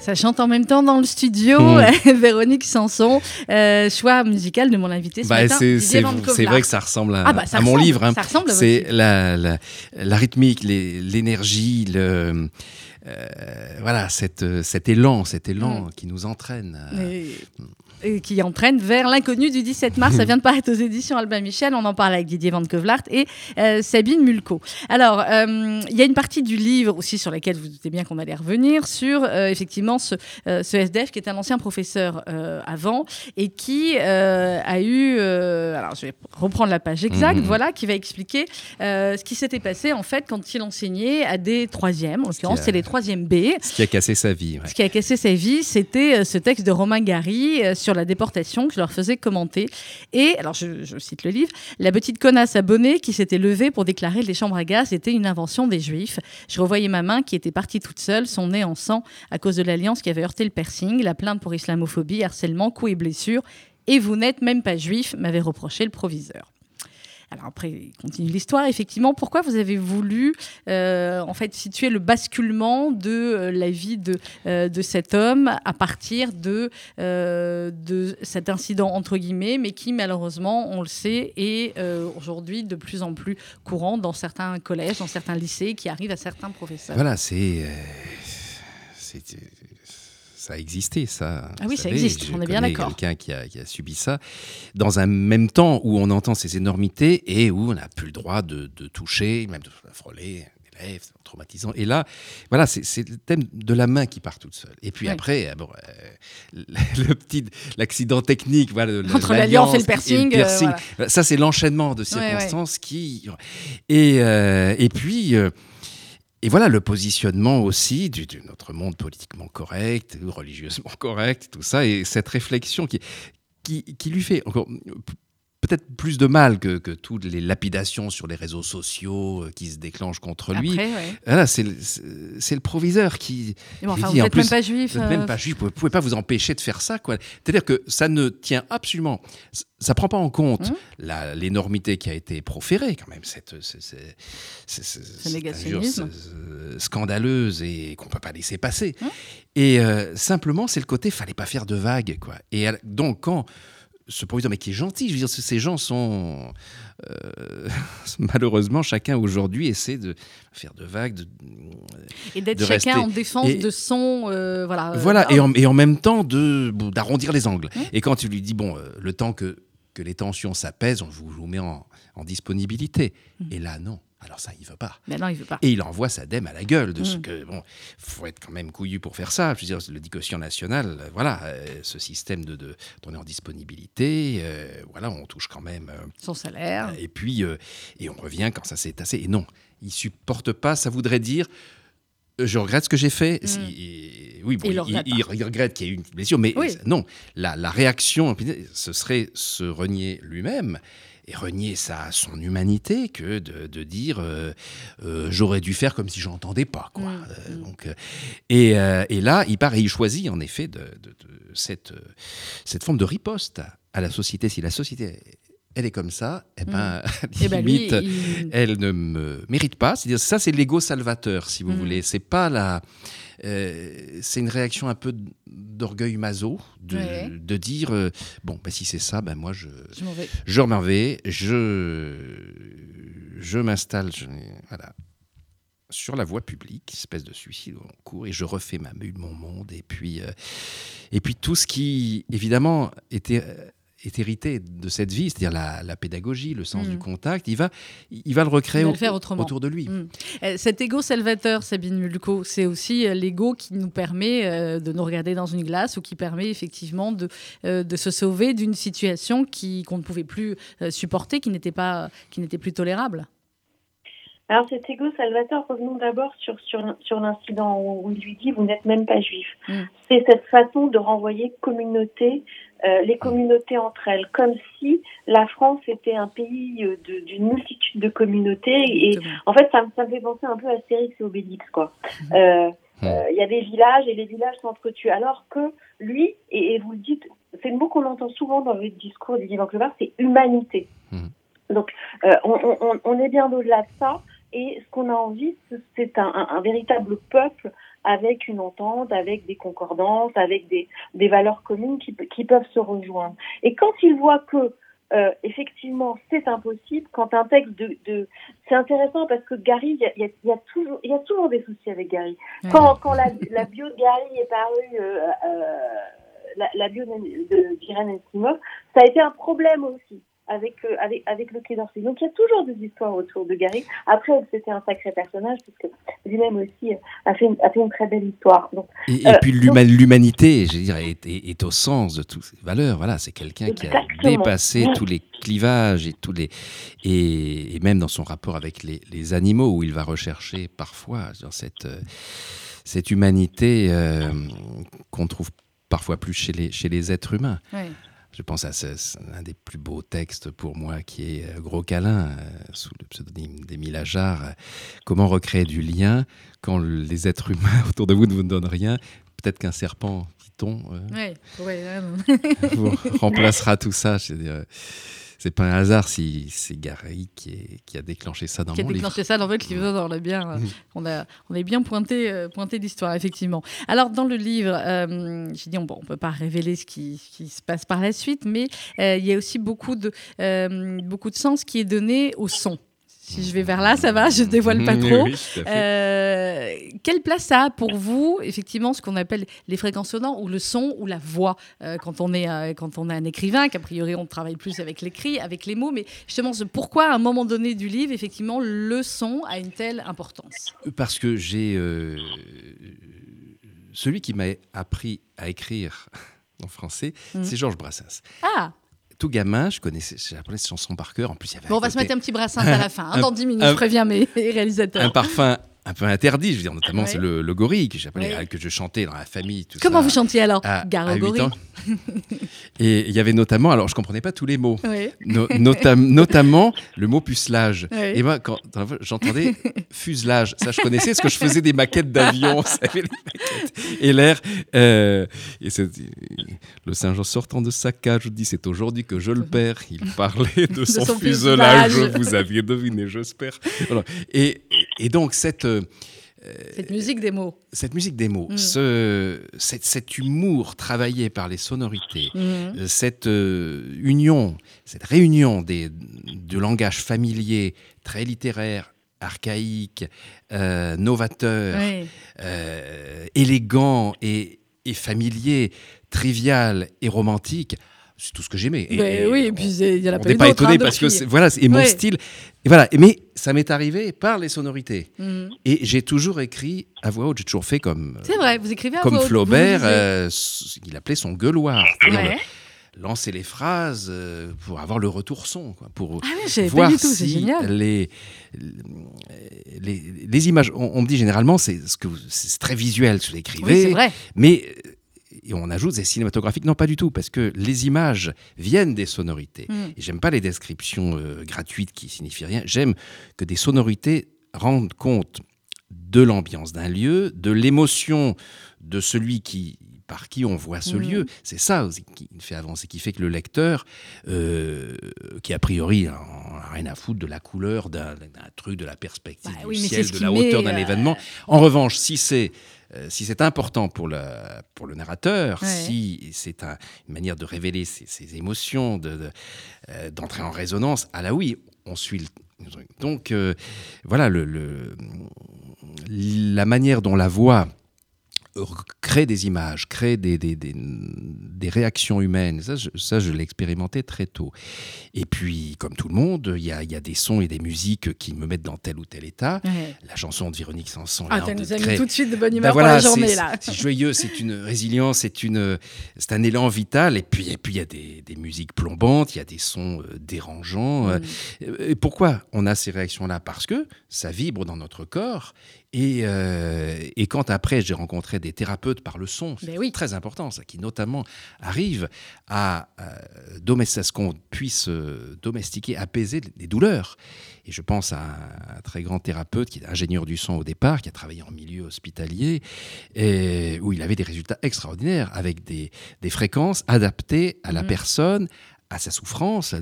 Ça chante en même temps dans le studio, Mmh. Véronique Sanson, euh, choix musical de mon invité ce Bah, matin. c'est vrai que ça ressemble à, Ah bah, ça à mon livre. hein. C'est la, la, la rythmique, l'énergie, le, euh, voilà, cette, cet élan, cet élan qui nous entraîne. à- Et- qui entraîne vers l'inconnu du 17 mars. Ça vient de paraître aux éditions Albin Michel. On en parle avec Didier Van Kevlart et euh, Sabine Mulco. Alors, euh, il y a une partie du livre aussi sur laquelle vous doutez bien qu'on allait revenir, sur euh, effectivement ce, ce SDF qui est un ancien professeur avant et qui a eu. alors, je vais reprendre la page exacte, Mhm. voilà, qui va expliquer ce qui s'était passé en fait quand il enseignait à des troisièmes. En l'occurrence, a- c'est les troisièmes B. Ce qui a cassé sa vie. ouais. Ce qui a cassé sa vie, c'était ce texte de Romain Gary euh, la déportation que je leur faisais commenter. Et, alors je, je cite le livre, La petite connasse abonnée qui s'était levée pour déclarer que les chambres à gaz étaient une invention des juifs. Je revoyais ma main qui était partie toute seule, son nez en sang à cause de l'alliance qui avait heurté le piercing, la plainte pour islamophobie, harcèlement, coups et blessures. Et vous n'êtes même pas juif, m'avait reproché le proviseur. Alors après, il continue l'histoire. Effectivement, pourquoi vous avez voulu euh, en fait situer le basculement de euh, la vie de, euh, de cet homme à partir de, de cet incident entre guillemets, mais qui malheureusement, on le sait, est aujourd'hui de plus en plus courant dans certains collèges, dans certains lycées, qui arrive à certains professeurs. Voilà, c'est. Ça a existé, ça. Ah oui, ça savez, existe, on est bien d'accord. Quelqu'un qui a, qui a subi ça, dans un même temps où on entend ces énormités et où on n'a plus le droit de, de toucher, même de frôler les lèvres, c'est traumatisant. Et là, voilà, c'est le thème de la main qui part toute seule. Et puis après, euh, bon, euh, le, le petit, l'accident technique, voilà, le- Entre l'alliance et le l'alliance piercing, euh, voilà. Ça, c'est l'enchaînement de ouais. circonstances qui. Et, euh, et puis. Et voilà le positionnement aussi de notre monde politiquement correct, religieusement correct, tout ça, et cette réflexion qui, qui, lui fait encore peut-être plus de mal que, que toutes les lapidations sur les réseaux sociaux euh, qui se déclenchent contre lui. Ouais. Voilà, c'est le, proviseur qui. Mais bon, qui enfin, dit, vous n'êtes même pas juif. Vous n'êtes euh, même pas juif, vous ne pouvez pas vous empêcher de faire ça. C'est-à-dire que ça ne tient absolument, ça ne prend pas en compte la- l'énormité qui a été proférée quand même, cette, ce- ce- ce- ce- cette négationnisme. injure, ce- ce- scandaleuse et qu'on ne peut pas laisser passer. Hum. Et euh, simplement, c'est le côté, fallait pas faire de vagues. Quoi. Et donc, quand ce proviseur, mais qui est gentil, je veux dire, ces gens sont... euh, malheureusement, chacun aujourd'hui essaie de faire de vagues, de, et d'être chacun rester- en défense et- de son. euh, voilà. euh, voilà, ah, et en, et en même temps de d'arrondir les angles. Mmh. Et quand tu lui dis, bon, euh, le temps que, que les tensions s'apaisent, on vous, vous met en, en disponibilité. Mmh. Et là, non. Alors ça, il veut pas. Mais non, il veut pas. Et il envoie sa dème à la gueule de ce Mm. que, bon, faut être quand même couillu pour faire ça. Je veux dire, le quotient national, voilà, euh, ce système de, de, en disponibilité, euh, voilà, on touche quand même. euh, Son salaire. et puis, et on revient quand ça s'est tassé. Et non, il supporte pas. Ça voudrait dire, je regrette ce que j'ai fait. Mm. Oui, bon, Il regrette il- il regrette qu'il y ait eu une blessure, mais Oui. non, la, la réaction, ce serait se renier lui-même. Et renier sa, son humanité que de, de dire euh, euh, j'aurais dû faire comme si j'entendais pas. Quoi. Mm, Euh, mm. donc, et, et là, il part et il choisit en effet de, de- de cette, cette forme de riposte à la société. Si la société elle est comme ça, eh ben, Eh ben, lui, limite, il- elle ne me mérite pas. C'est-à-dire, ça, c'est l'ego salvateur, si vous Mhm. voulez. C'est pas la. Euh, c'est une réaction un peu d'orgueil maso, de, Ouais. de dire euh, bon, ben, si c'est ça, ben moi je, Je m'en vais. je m'en vais, je, je m'installe, voilà, sur la voie publique, espèce de suicide en cours, et je refais ma mon monde, et puis, euh, et puis tout ce qui, évidemment, était est hérité de cette vie, c'est-à-dire la, la pédagogie, le sens Mm. du contact, il va, il va le recréer Il va au- le faire autrement. autour de lui. Mm. Euh, Cet ego salvateur, Sabine Mulco, c'est aussi euh, l'ego qui nous permet euh, de nous regarder dans une glace ou qui permet effectivement de, de se sauver d'une situation qui- qu'on ne pouvait plus supporter, qui n'était pas, qui n'était plus tolérable. Alors cet égo salvateur, revenons d'abord sur, sur, sur l'incident où il lui dit vous n'êtes même pas juif. Mm. C'est cette façon de renvoyer communauté, euh, les communautés entre elles, comme si la France était un pays euh, d'une multitude de communautés. Et Exactement. en fait, ça, me- ça me fait penser un peu à Astérix et Obélix, quoi. Euh, euh, Il y a des villages et les villages s'entretuent, alors que lui, et, et vous le dites, c'est le mot qu'on entend souvent dans le discours d'Olivier Van Clevert, c'est humanité. Mhm. Donc, euh, on, on- on- on est bien au-delà de ça. Et ce qu'on a envie, c'est un, un, un, véritable peuple avec une entente, avec des concordances, avec des, des valeurs communes qui, qui, peuvent se rejoindre. Et quand ils voient que euh, effectivement, c'est impossible. Quand un texte de, de... c'est intéressant parce que Gary, il y a, y a, toujours, il y a toujours des soucis avec Gary. Quand, quand la, la, bio de Gary est parue, euh, euh, la, la, bio de, d'Irène Simov, ça a été un problème aussi avec, euh, avec, avec le Quai d'Orsay. Donc il y a toujours des histoires autour de Gary. Après, c'était un sacré personnage, puisque lui-même aussi a fait, une, a fait une très belle histoire. Donc, et, et puis l'humanité, je veux dire, est, est, est, au sens de toutes ces valeurs. Voilà, c'est quelqu'un qui a dépassé oui. tous les clivages et tous les et, et, même dans son rapport avec les, les, animaux, où il va rechercher parfois dans cette cette humanité euh, qu'on trouve parfois plus chez les chez les êtres humains. Oui. Je pense à ce, un des plus beaux textes pour moi qui est Gros câlin, euh, sous le pseudonyme d'Émile Ajar. Euh, comment recréer du lien quand les êtres humains autour de vous ne vous donnent rien? Peut-être qu'un serpent, dit-on, euh, ouais, vous remplacera tout ça. Je c'est pas un hasard si c'est Gary qui, est, qui, a déclenché ça dans qui mon livre. Qui a déclenché ça dans votre livre, on a bien, on a, on a bien pointé, euh, pointé l'histoire, effectivement. Alors, dans le livre, euh, j'ai dit, on peut pas révéler ce qui, qui, se passe par la suite, mais euh, il y a aussi beaucoup de, euh, beaucoup de sens qui est donné au son si je vais vers là, ça va, je dévoile pas trop. Oui, euh, quelle place ça a pour vous, effectivement, ce qu'on appelle les fréquences sonores ou le son ou la voix euh, quand on est euh, quand on est un écrivain, qu'a priori on travaille plus avec l'écrit, avec les mots, mais justement, pourquoi à un moment donné du livre, effectivement, le son a une telle importance? Parce que j'ai celui qui m'a appris à écrire en français, mmh. c'est Georges Brassens. Ah tout gamin, je connaissais, j'apprenais cette chanson par cœur. En plus, il y avait bon, on va se mettre un petit brassin à la fin. Hein, dans 10 minutes, je préviens mes réalisateurs. Un parfin un peu interdit, je veux dire, notamment ouais. c'est le, le, gorille que j'appelais, ouais. que je chantais dans la famille. Tout Comment ça, vous chantiez alors à, Gare au gorille Et il y avait notamment, alors je comprenais pas tous les mots, no, nota, notamment le mot pucelage. Et moi, quand j'entendais fuselage, ça je connaissais parce que je faisais des maquettes d'avions, et l'air. Euh, et le Saint-Jean sortant de sa cage, dis c'est aujourd'hui que je le perds. Il parlait de son, de son fuselage. fuselage. Vous aviez deviné, j'espère. Et, et donc cette euh, cette musique des mots. Cette musique des mots, mmh. ce, cet, cet, humour travaillé par les sonorités, mmh. cette euh, union, cette réunion des, de langage familier, très littéraire, archaïque, euh, novateur, oui. euh, élégant et, et, familier, trivial et romantique. C'est tout ce que j'aimais. Et, oui, et puis il y a pas, pas étonné hein, parce que voilà, et mon ouais. style. Et voilà. Mais ça m'est arrivé par les sonorités. Mmh. Et j'ai toujours écrit à voix haute. J'ai toujours fait comme. C'est vrai, vous écrivez à comme voix haute. Flaubert, euh, il appelait son gueuloir. Ouais. Lancer les phrases euh, pour avoir le retour son, quoi, pour ah oui, voir pas du tout, si les, les, les, images. On, on me dit généralement c'est ce que c'est très visuel ce que vous écrivez, oui, mais et on ajoute des cinématographiques. Non, pas du tout, parce que les images viennent des sonorités. Hmm. Mm. Et j'aime pas les descriptions euh, gratuites qui signifient rien. J'aime que des sonorités rendent compte de l'ambiance d'un lieu, de l'émotion de celui qui par qui on voit ce mmh. lieu. C'est ça qui fait avancer, qui fait que le lecteur, euh, qui a priori n'a rien à foutre de la couleur d'un truc, de la perspective bah, oui, du ciel, de la hauteur d'un euh... événement. En revanche, si c'est euh, si c'est important pour le, pour le narrateur, ouais. si c'est un, une manière de révéler ses, ses émotions, d'entrer de, de, en résonance, ah là oui, on suit le. Donc euh, voilà, le, le, la manière dont la voix crée des images, crée des, des, des, des réactions humaines. Ça, je, ça, je l'ai expérimenté très tôt. Et puis, comme tout le monde, il y a, y a, des sons et des musiques qui me mettent dans tel ou tel état. Ouais. La chanson de Véronique Sanson. Ah, tu nous as mis tout de suite de bonne ben humeur voilà, pour la journée, là. C'est joyeux, c'est une résilience, c'est une, c'est un élan vital. Et puis, et puis, il y a des, des musiques plombantes, il y a des sons euh, dérangeants. Mm. Euh, et pourquoi on a ces réactions-là? Parce que ça vibre dans notre corps et, euh, et, quand après j'ai rencontré des thérapeutes par le son, c'est oui. très important, ça, qui notamment arrivent à, euh, domestiquer, à ce qu'on puisse euh, domestiquer, apaiser les douleurs. Et je pense à un, un, très grand thérapeute qui est ingénieur du son au départ, qui a travaillé en milieu hospitalier, et où il avait des résultats extraordinaires avec des, des fréquences adaptées à la mmh. personne, à sa souffrance,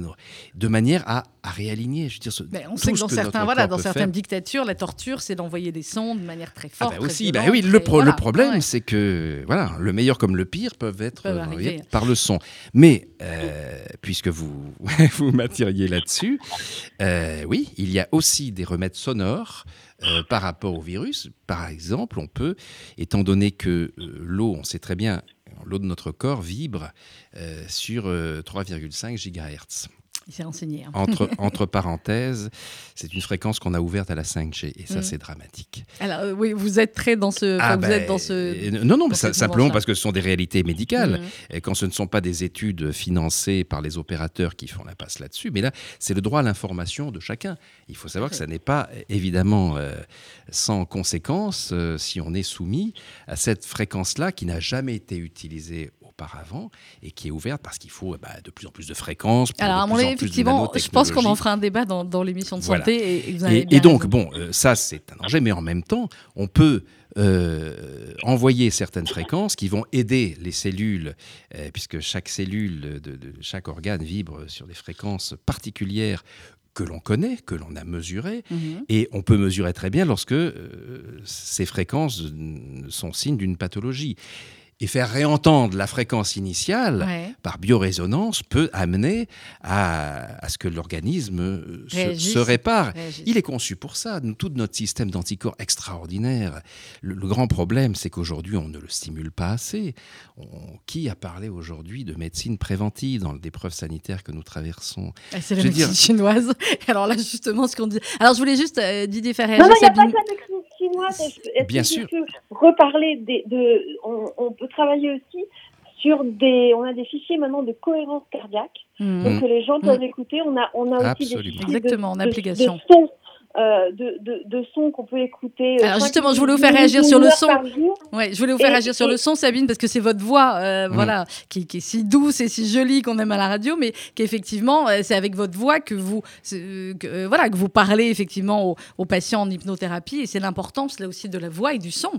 de manière à, réaligner. Je veux dire, mais on sait que dans, certains, voilà, dans certaines dictatures, la torture, c'est d'envoyer des sons de manière très forte. Ah bah aussi, bah oui, le, le problème, c'est que voilà, le meilleur comme le pire peuvent être par le son. Mais euh, puisque vous, vous m'attiriez là-dessus, euh, oui, il y a aussi des remèdes sonores. Euh, par rapport au virus, par exemple, on peut, étant donné que l'eau, on sait très bien, l'eau de notre corps vibre euh, sur 3,5 euh, GHz. Il s'est renseigné. Hein. Entre, entre parenthèses, c'est une fréquence qu'on a ouverte à la 5G et ça, mm. c'est dramatique. Alors, euh, oui, vous êtes très dans ce. Ah vous êtes dans ce non, non, mais simplement parce que ce sont des réalités médicales. Mm. Et quand ce ne sont pas des études financées par les opérateurs qui font la passe là-dessus, mais là, c'est le droit à l'information de chacun. Il faut savoir que ça n'est pas évidemment sans conséquence si on est soumis à cette fréquence-là qui n'a jamais été utilisée auparavant et qui est ouverte parce qu'il faut bah, de plus en plus de fréquences. Alors, à mon avis, effectivement, je pense qu'on en fera un débat dans, l'émission de santé. Et, donc, bon, euh, ça, c'est un danger, mais en même temps, on peut. Euh, envoyer certaines fréquences qui vont aider les cellules, euh, puisque chaque cellule de, chaque organe vibre sur des fréquences particulières que l'on connaît, que l'on a mesurées, mhm. et on peut mesurer très bien lorsque ces fréquences sont signes d'une pathologie et faire réentendre la fréquence initiale par biorésonance peut amener à, ce que l'organisme euh, se, répare. Il est conçu pour ça. Tout notre système d'anticorps extraordinaire. Le, grand problème, c'est qu'aujourd'hui, on ne le stimule pas assez. qui a parlé aujourd'hui de médecine préventive dans des preuves sanitaires que nous traversons? Ah, C'est la médecine chinoise. Alors là, justement, ce qu'on dit. Alors, je voulais juste, euh, Didier, faire réagir. Non, il n'y a pas chinoise. Bien sûr. Reparler de. on peut travailler aussi sur des, on a des fichiers maintenant de cohérence cardiaque, mmh. donc que les gens peuvent mmh. écouter. On a, on a aussi des fichiers Exactement, de, en application. De, sons, euh, de, de, de sons qu'on peut écouter. Euh, Alors justement, je voulais vous faire réagir sur le son. Ouais, je voulais vous faire réagir sur le son, Sabine, parce que c'est votre voix, euh, mmh. voilà, qui, qui, est si douce et si jolie qu'on aime à la radio, mais qu'effectivement, euh, c'est avec votre voix que vous, que, voilà, que vous parlez effectivement aux, aux patients en hypnothérapie, et c'est l'importance là aussi de la voix et du son.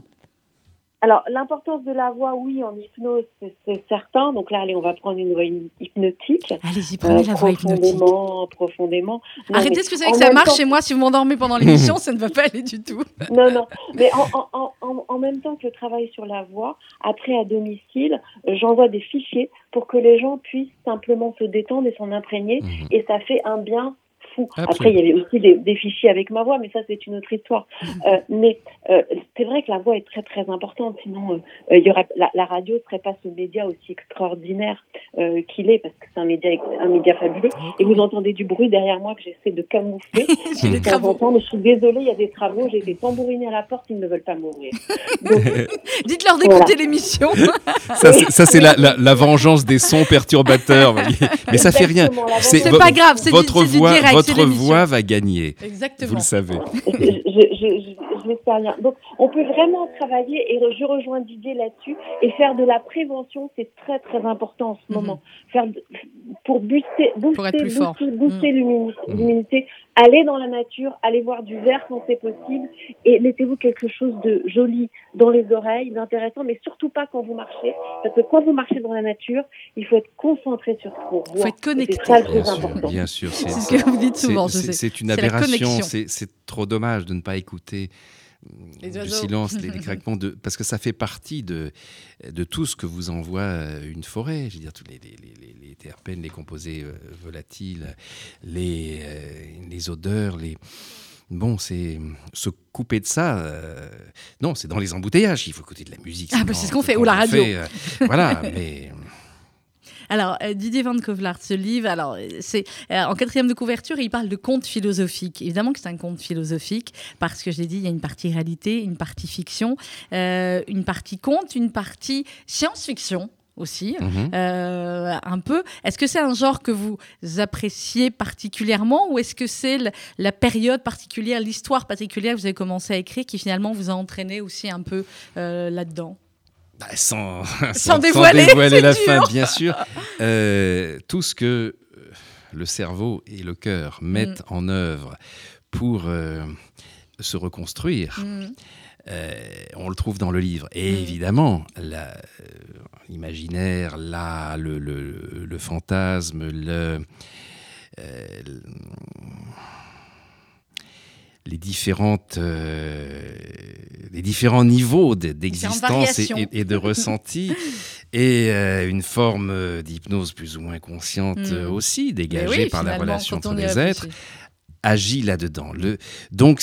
Alors, l'importance de la voix, oui, en hypnose, c'est certain. Donc là, allez, on va prendre une voix hypnotique. Allez-y, prenez la voix hypnotique. Profondément, profondément. Arrêtez, parce que vous savez que ça marche chez moi. Si vous m'endormez pendant l'émission, ça ne va pas aller du tout. Non, non. Mais en, en, en, en, même temps que le travail sur la voix, après à domicile, j'envoie des fichiers pour que les gens puissent simplement se détendre et s'en imprégner. Mhm. Et ça fait un bien après, il y avait aussi des, fichiers avec ma voix, mais ça, c'est une autre histoire. Euh, mais euh, c'est vrai que la voix est très, très importante. Sinon, euh, il y aurait, la, radio ne serait pas ce média aussi extraordinaire qu'il est, parce que c'est un média, un média fabuleux. Et vous entendez du bruit derrière moi que j'essaie de camoufler. des travaux. mais je suis désolée, il y a des travaux. J'ai été tambourinée à la porte, ils ne veulent pas m'ouvrir. Dites-leur d'écouter l'émission. ça, c'est la, la, vengeance des sons perturbateurs. mais ça fait rien. C'est pas grave, c'est votre voix votre voix va gagner. Exactement. Vous le savez. je, ne sais rien. Donc, on peut vraiment travailler, et je rejoins Didier là-dessus, et faire de la prévention, c'est très, très important en ce mhm. moment. Faire pour booster, booster, booster, mhm. l'immunité, allez dans la nature, allez voir du vert quand c'est possible, et mettez-vous quelque chose de joli dans les oreilles, d'intéressant, mais surtout pas quand vous marchez, parce que quand vous marchez dans la nature, il faut être concentré sur ce qu'on voit. Il faut être connecté. C'est très, très important. Bien sûr, c'est ce que vous dites souvent. C'est une aberration, c'est trop dommage de ne pas écouter du silence, les, craquements, de, parce que ça fait partie de, de tout ce que vous envoie euh, une forêt. Je veux dire, tous les, les, les, les terpènes, les composés euh, volatiles, les, euh, les odeurs, les. Bon, c'est se couper de ça. non, c'est dans les embouteillages. Il faut écouter de la musique. Ah, bah c'est ce qu'on fait, ou la radio. voilà, mais. Alors, euh, Didier Van Kovlart, ce livre, alors, c'est euh, en quatrième de couverture, il parle de conte philosophique. Évidemment que c'est un conte philosophique, parce que je l'ai dit, il y a une partie réalité, une partie fiction, euh, une partie conte, une partie science-fiction aussi, mhm. un peu. Est-ce que c'est un genre que vous appréciez particulièrement ou est-ce que c'est la période particulière, l'histoire particulière que vous avez commencé à écrire qui finalement vous a entraîné aussi un peu là-dedans? Bah, sans, sans, dévoiler, la fin, bien sûr. Euh, tout ce que euh, le cerveau et le cœur mettent mm. en œuvre pour euh, se reconstruire. Mm. Euh, on le trouve dans le livre. Et Mm. évidemment, euh, l'imaginaire, le, le- le fantasme, le, euh, différentes, euh, les différents niveaux de- d'existence et, et de ressenti, et euh, une forme euh, d'hypnose plus ou moins consciente Mm. euh, aussi, dégagée oui, par la relation entre les êtres agit là-dedans. Le, donc,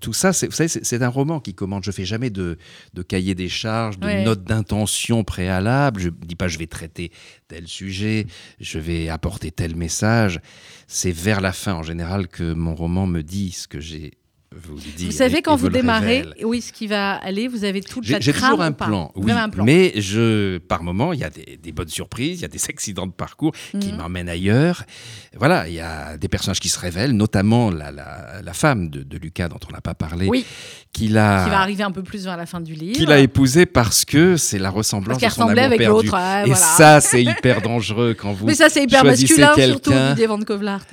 tout ça, c'est, vous savez, c'est, un roman qui commande. Je fais jamais de, de cahier des charges, de Ouais. notes d'intention préalable. Je dis pas je vais traiter tel sujet, je vais apporter tel message. C'est vers la fin, en général, que mon roman me dit ce que j'ai dire. Vous savez, et- quand et vous le démarrez, où est-ce qui va aller Vous avez toute J'ai la j'ai toujours un plan, Vous oui, un plan. mais je, par moment, il y a des, des bonnes surprises, il y a des accidents de parcours qui Mhm. m'emmènent ailleurs. Voilà, il y a des personnages qui se révèlent, notamment la, la- la femme de, de Lucas dont on n'a pas parlé, Oui, qu'il a, qui va arriver un peu plus vers la fin du livre. qu'il a épousé parce que c'est la parce ressemblance qu'elle de son ressemblait amour avec l'autre. ouais, Et voilà. ça, c'est hyper dangereux quand vous. Mais ça, c'est hyper masculin, surtout, Didier Van Kovlart.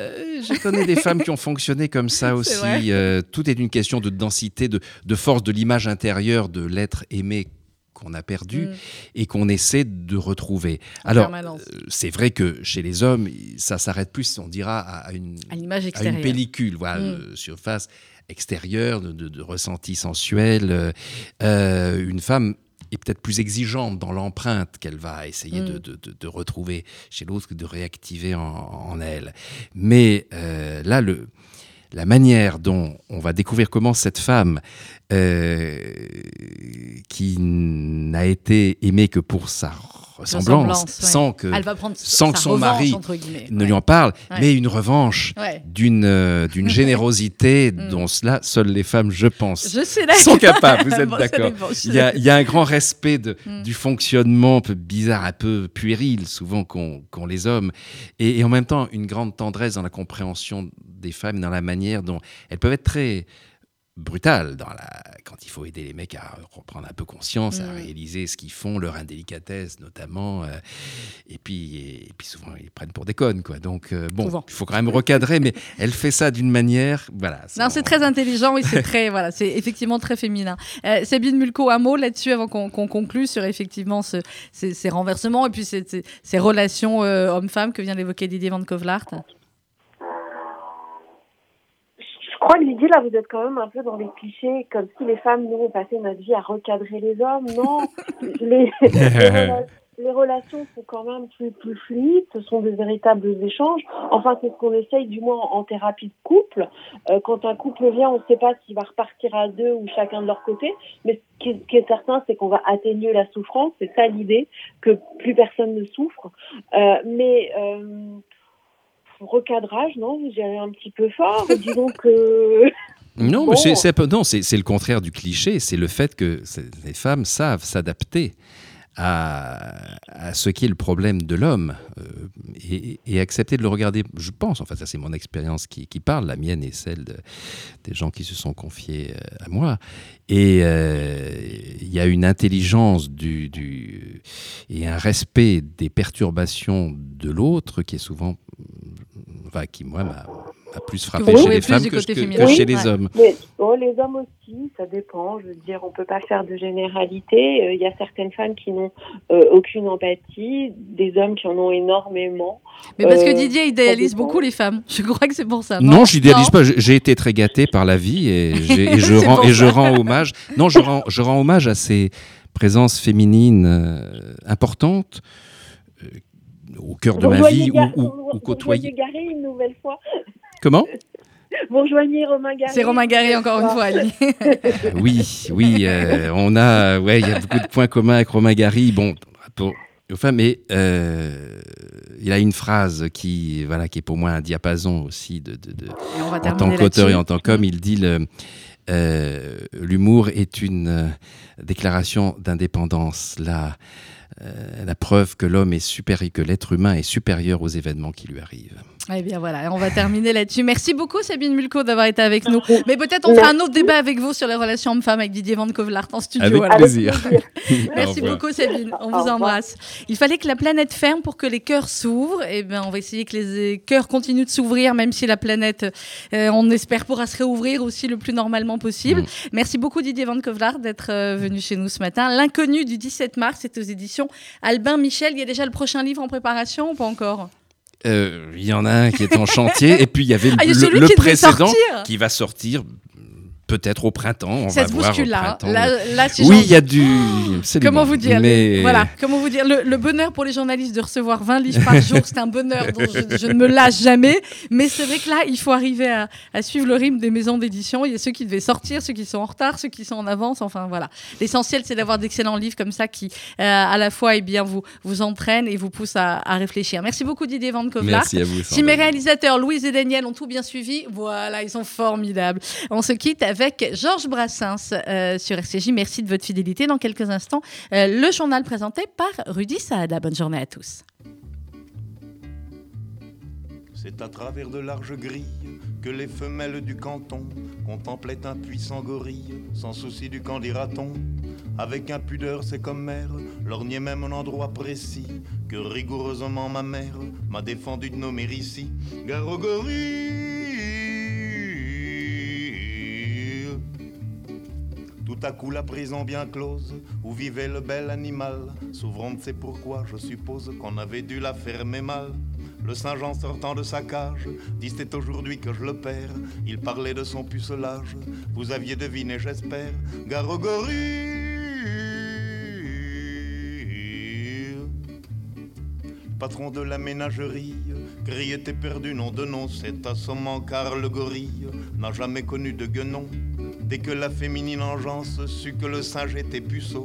Euh, je connais des femmes qui ont fonctionné comme ça aussi. Euh, tout est une question de densité, de, de force de l'image intérieure de l'être aimé qu'on a perdu Mm. et qu'on essaie de retrouver. En Alors, euh, c'est vrai que chez les hommes, ça s'arrête plus, on dira, à, une, à à une pellicule, voilà, Mm. surface extérieure, de, de- de ressenti sensuel. Euh, une femme est peut-être plus exigeante dans l'empreinte qu'elle va essayer de, Mm. de- de- de retrouver chez l'autre que de réactiver en, en elle. Mais euh, là, le, la manière dont on va découvrir comment cette femme, euh, qui n'a été aimée que pour sa ressemblance, ouais. sans que Elle va prendre sans sa que son revanche, mari ne Ouais. lui en parle, Ouais. mais une revanche d'une euh, d'une générosité Mm. dont cela, seules les femmes, je pense, Je sont capables. Vous êtes Bon, d'accord il y, a, il y a un grand respect de- Mm. du fonctionnement un peu bizarre, un peu puéril, souvent qu'ont les hommes, et, et en même temps une grande tendresse dans la compréhension des femmes, dans la manière dont elles peuvent être très brutales dans la, quand il faut aider les mecs à reprendre un peu conscience, à Mm. réaliser ce qu'ils font, leur indélicatesse notamment, euh, et puis et, puis souvent ils prennent pour des connes quoi. Donc euh, bon, il faut quand même recadrer, mais elle fait ça d'une manière, voilà. Non, c'est très intelligent et c'est très, voilà, c'est effectivement très féminin. Euh, Sabine Mulco, un mot là-dessus avant qu'on conclue sur effectivement ce- ces, ces renversements et puis ces, ces- ces relations euh, hommes-femmes que vient d'évoquer Didier Van Kovlart. Crois que Lydie, là, vous êtes quand même un peu dans les clichés, comme si les femmes, nous, on passait notre vie à recadrer les hommes. Non, les, les, rela- les relations sont quand même plus, plus fluides, ce sont des véritables échanges. Enfin, c'est ce qu'on essaye, du moins en thérapie de couple. Euh, quand un couple vient, on ne sait pas s'il va repartir à deux ou chacun de leur côté, mais ce qui est, ce qui est certain, c'est qu'on va atténuer la souffrance. C'est ça l'idée, que plus personne ne souffre. Euh, mais... Euh, recadrage, non, j'irais un petit peu fort. Disons que Non, Bon. c'est- non, c'est le contraire du cliché. C'est le fait que les femmes savent s'adapter à, ce qui est le problème de l'homme euh, et, accepter de le regarder. Je pense, enfin, ça c'est mon expérience qui, qui parle, la mienne et celle de- des gens qui se sont confiés euh, à moi. Et euh, il y a une intelligence du, du- et un respect des perturbations de l'autre qui est souvent, enfin, qui moi plus frappé chez les femmes que, chez les ouais. hommes. Mais bon, les hommes aussi, ça dépend. Je veux dire, on peut pas faire de généralité. Euh, Il y a certaines femmes qui n'ont euh, aucune empathie, des hommes qui en ont énormément. Mais parce que Euh, Didier idéalise beaucoup les femmes. Je crois que c'est pour ça. Non, je n'idéalise Non. pas. J'ai été très gâté par la vie et, je rends pour et je ça. rends hommage. Non, je rends, je rends hommage à ces présences féminines euh, importantes euh, au cœur de Vous ma vie ou, ou, vous ou côtoyer. une nouvelle fois. Comment Vous rejoignez Romain Gary. C'est Romain Garry encore une fois. Ali. Oui, oui, euh, on a, ouais, il y a beaucoup de points communs avec Romain Gary. Bon, pour femmes, mais euh, il a une phrase qui, voilà, qui est pour moi un diapason aussi de, en tant qu'auteur et en tant qu'homme, il dit le, euh, l'humour est une déclaration d'indépendance, la, euh, la preuve que l'homme est supérieur, que l'être humain est supérieur aux événements qui lui arrivent. Eh bien voilà, on va terminer là-dessus. Merci beaucoup Sabine Mulco d'avoir été avec nous. Mais peut-être on fera un autre débat avec vous sur les relations hommes-femmes avec Didier Van Kovlart en studio. Avec plaisir. Merci beaucoup Sabine, on vous embrasse. Il fallait que la planète ferme pour que les cœurs s'ouvrent. Eh bien on va essayer que les cœurs continuent de s'ouvrir même si la planète, euh, on espère, pourra se réouvrir aussi le plus normalement possible. Mm. Merci beaucoup Didier Van Kovlart d'être euh, venu chez nous ce matin. L'inconnu du 17 mars, c'est aux éditions Albin Michel. Il y a déjà le prochain livre en préparation ou pas encore? Il y en a un qui est en chantier, et puis il y avait ah, le, précédent qui va sortir peut-être au printemps. On ça va se voir bouscule là. oui, il y a du. Comment vous dire Voilà. Comment vous dire le, bonheur pour les journalistes de recevoir 20 livres par jour, c'est un bonheur dont je, ne me lâche jamais. Mais c'est vrai que là, il faut arriver à, suivre le rythme des maisons d'édition. Il y a ceux qui devaient sortir, ceux qui sont en retard, ceux qui sont en avance. Enfin voilà. L'essentiel, c'est d'avoir d'excellents livres comme ça qui, euh, à la fois, eh bien, vous vous entraînent et vous poussent à, réfléchir. Merci beaucoup Didier Van Merci à vous. Si mes réalisateurs Louise et Daniel ont tout bien suivi, voilà, ils sont formidables. On se quitte avec Georges Brassens euh, sur RCJ. Merci de votre fidélité. Dans quelques instants, euh, le journal présenté par Rudy Saada. Bonne journée à tous. C'est à travers de larges grilles que les femelles du canton contemplaient un puissant gorille, sans souci du camp des ratons. Avec impudeur, c'est comme mère, lorgnait même un endroit précis que rigoureusement ma mère m'a défendu de nommer ici. Gare à coup la prison bien close, où vivait le bel animal, s'ouvrant c'est pourquoi je suppose qu'on avait dû la fermer mal. Le Saint-Jean sortant de sa cage, dit aujourd'hui que je le perds. Il parlait de son pucelage, vous aviez deviné j'espère, Garogorie patron de la ménagerie, Gris était perdu, nom de nom, c'est assommant car le gorille n'a jamais connu de guenon. Dès que la féminine engeance sut que le singe était puceau,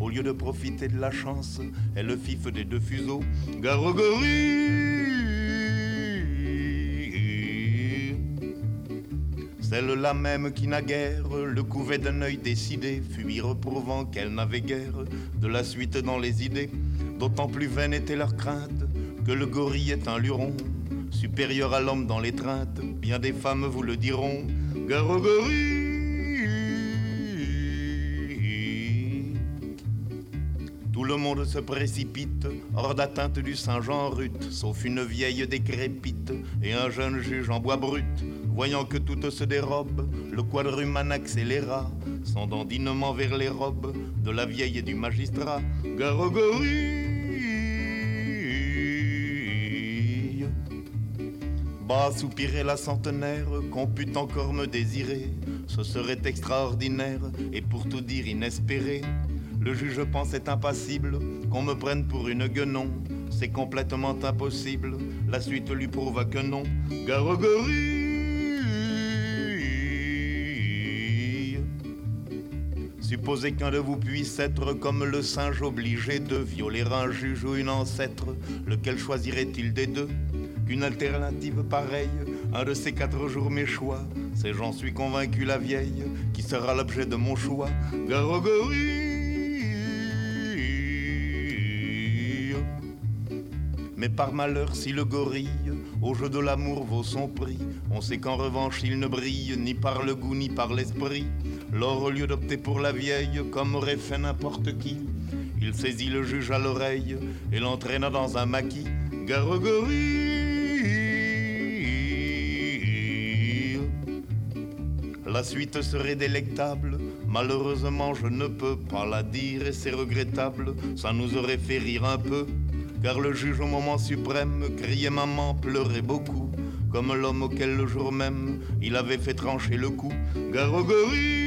au lieu de profiter de la chance, elle le fif des deux fuseaux. Garogorie Celle-là même qui naguère le couvait d'un œil décidé, fut reprouvant qu'elle n'avait guère de la suite dans les idées. D'autant plus vaine était leur crainte que le gorille est un luron, supérieur à l'homme dans l'étreinte. Bien des femmes vous le diront. Garogorie le monde se précipite, hors d'atteinte du Saint-Jean rut, sauf une vieille décrépite et un jeune juge en bois brut. Voyant que tout se dérobe, le quadruman accéléra son dandinement vers les robes de la vieille et du magistrat. Garogorie Bas soupirait la centenaire, qu'on pût encore me désirer. Ce serait extraordinaire et pour tout dire inespéré. Le juge pensait impassible qu'on me prenne pour une guenon. C'est complètement impossible. La suite lui prouva que non. Garogorie. Supposez qu'un de vous puisse être comme le singe obligé de violer un juge ou une ancêtre. Lequel choisirait-il des deux? Qu'une alternative pareille, un de ces quatre jours mes choix, c'est j'en suis convaincu la vieille qui sera l'objet de mon choix. Garogorie. Mais par malheur, si le gorille au jeu de l'amour vaut son prix, on sait qu'en revanche il ne brille ni par le goût ni par l'esprit. Lors, au lieu d'opter pour la vieille, comme aurait fait n'importe qui, il saisit le juge à l'oreille et l'entraîna dans un maquis. Garogorie. La suite serait délectable, malheureusement je ne peux pas la dire et c'est regrettable, ça nous aurait fait rire un peu car le juge au moment suprême criait maman, pleurait beaucoup, comme l'homme auquel le jour même il avait fait trancher le cou. Garogorie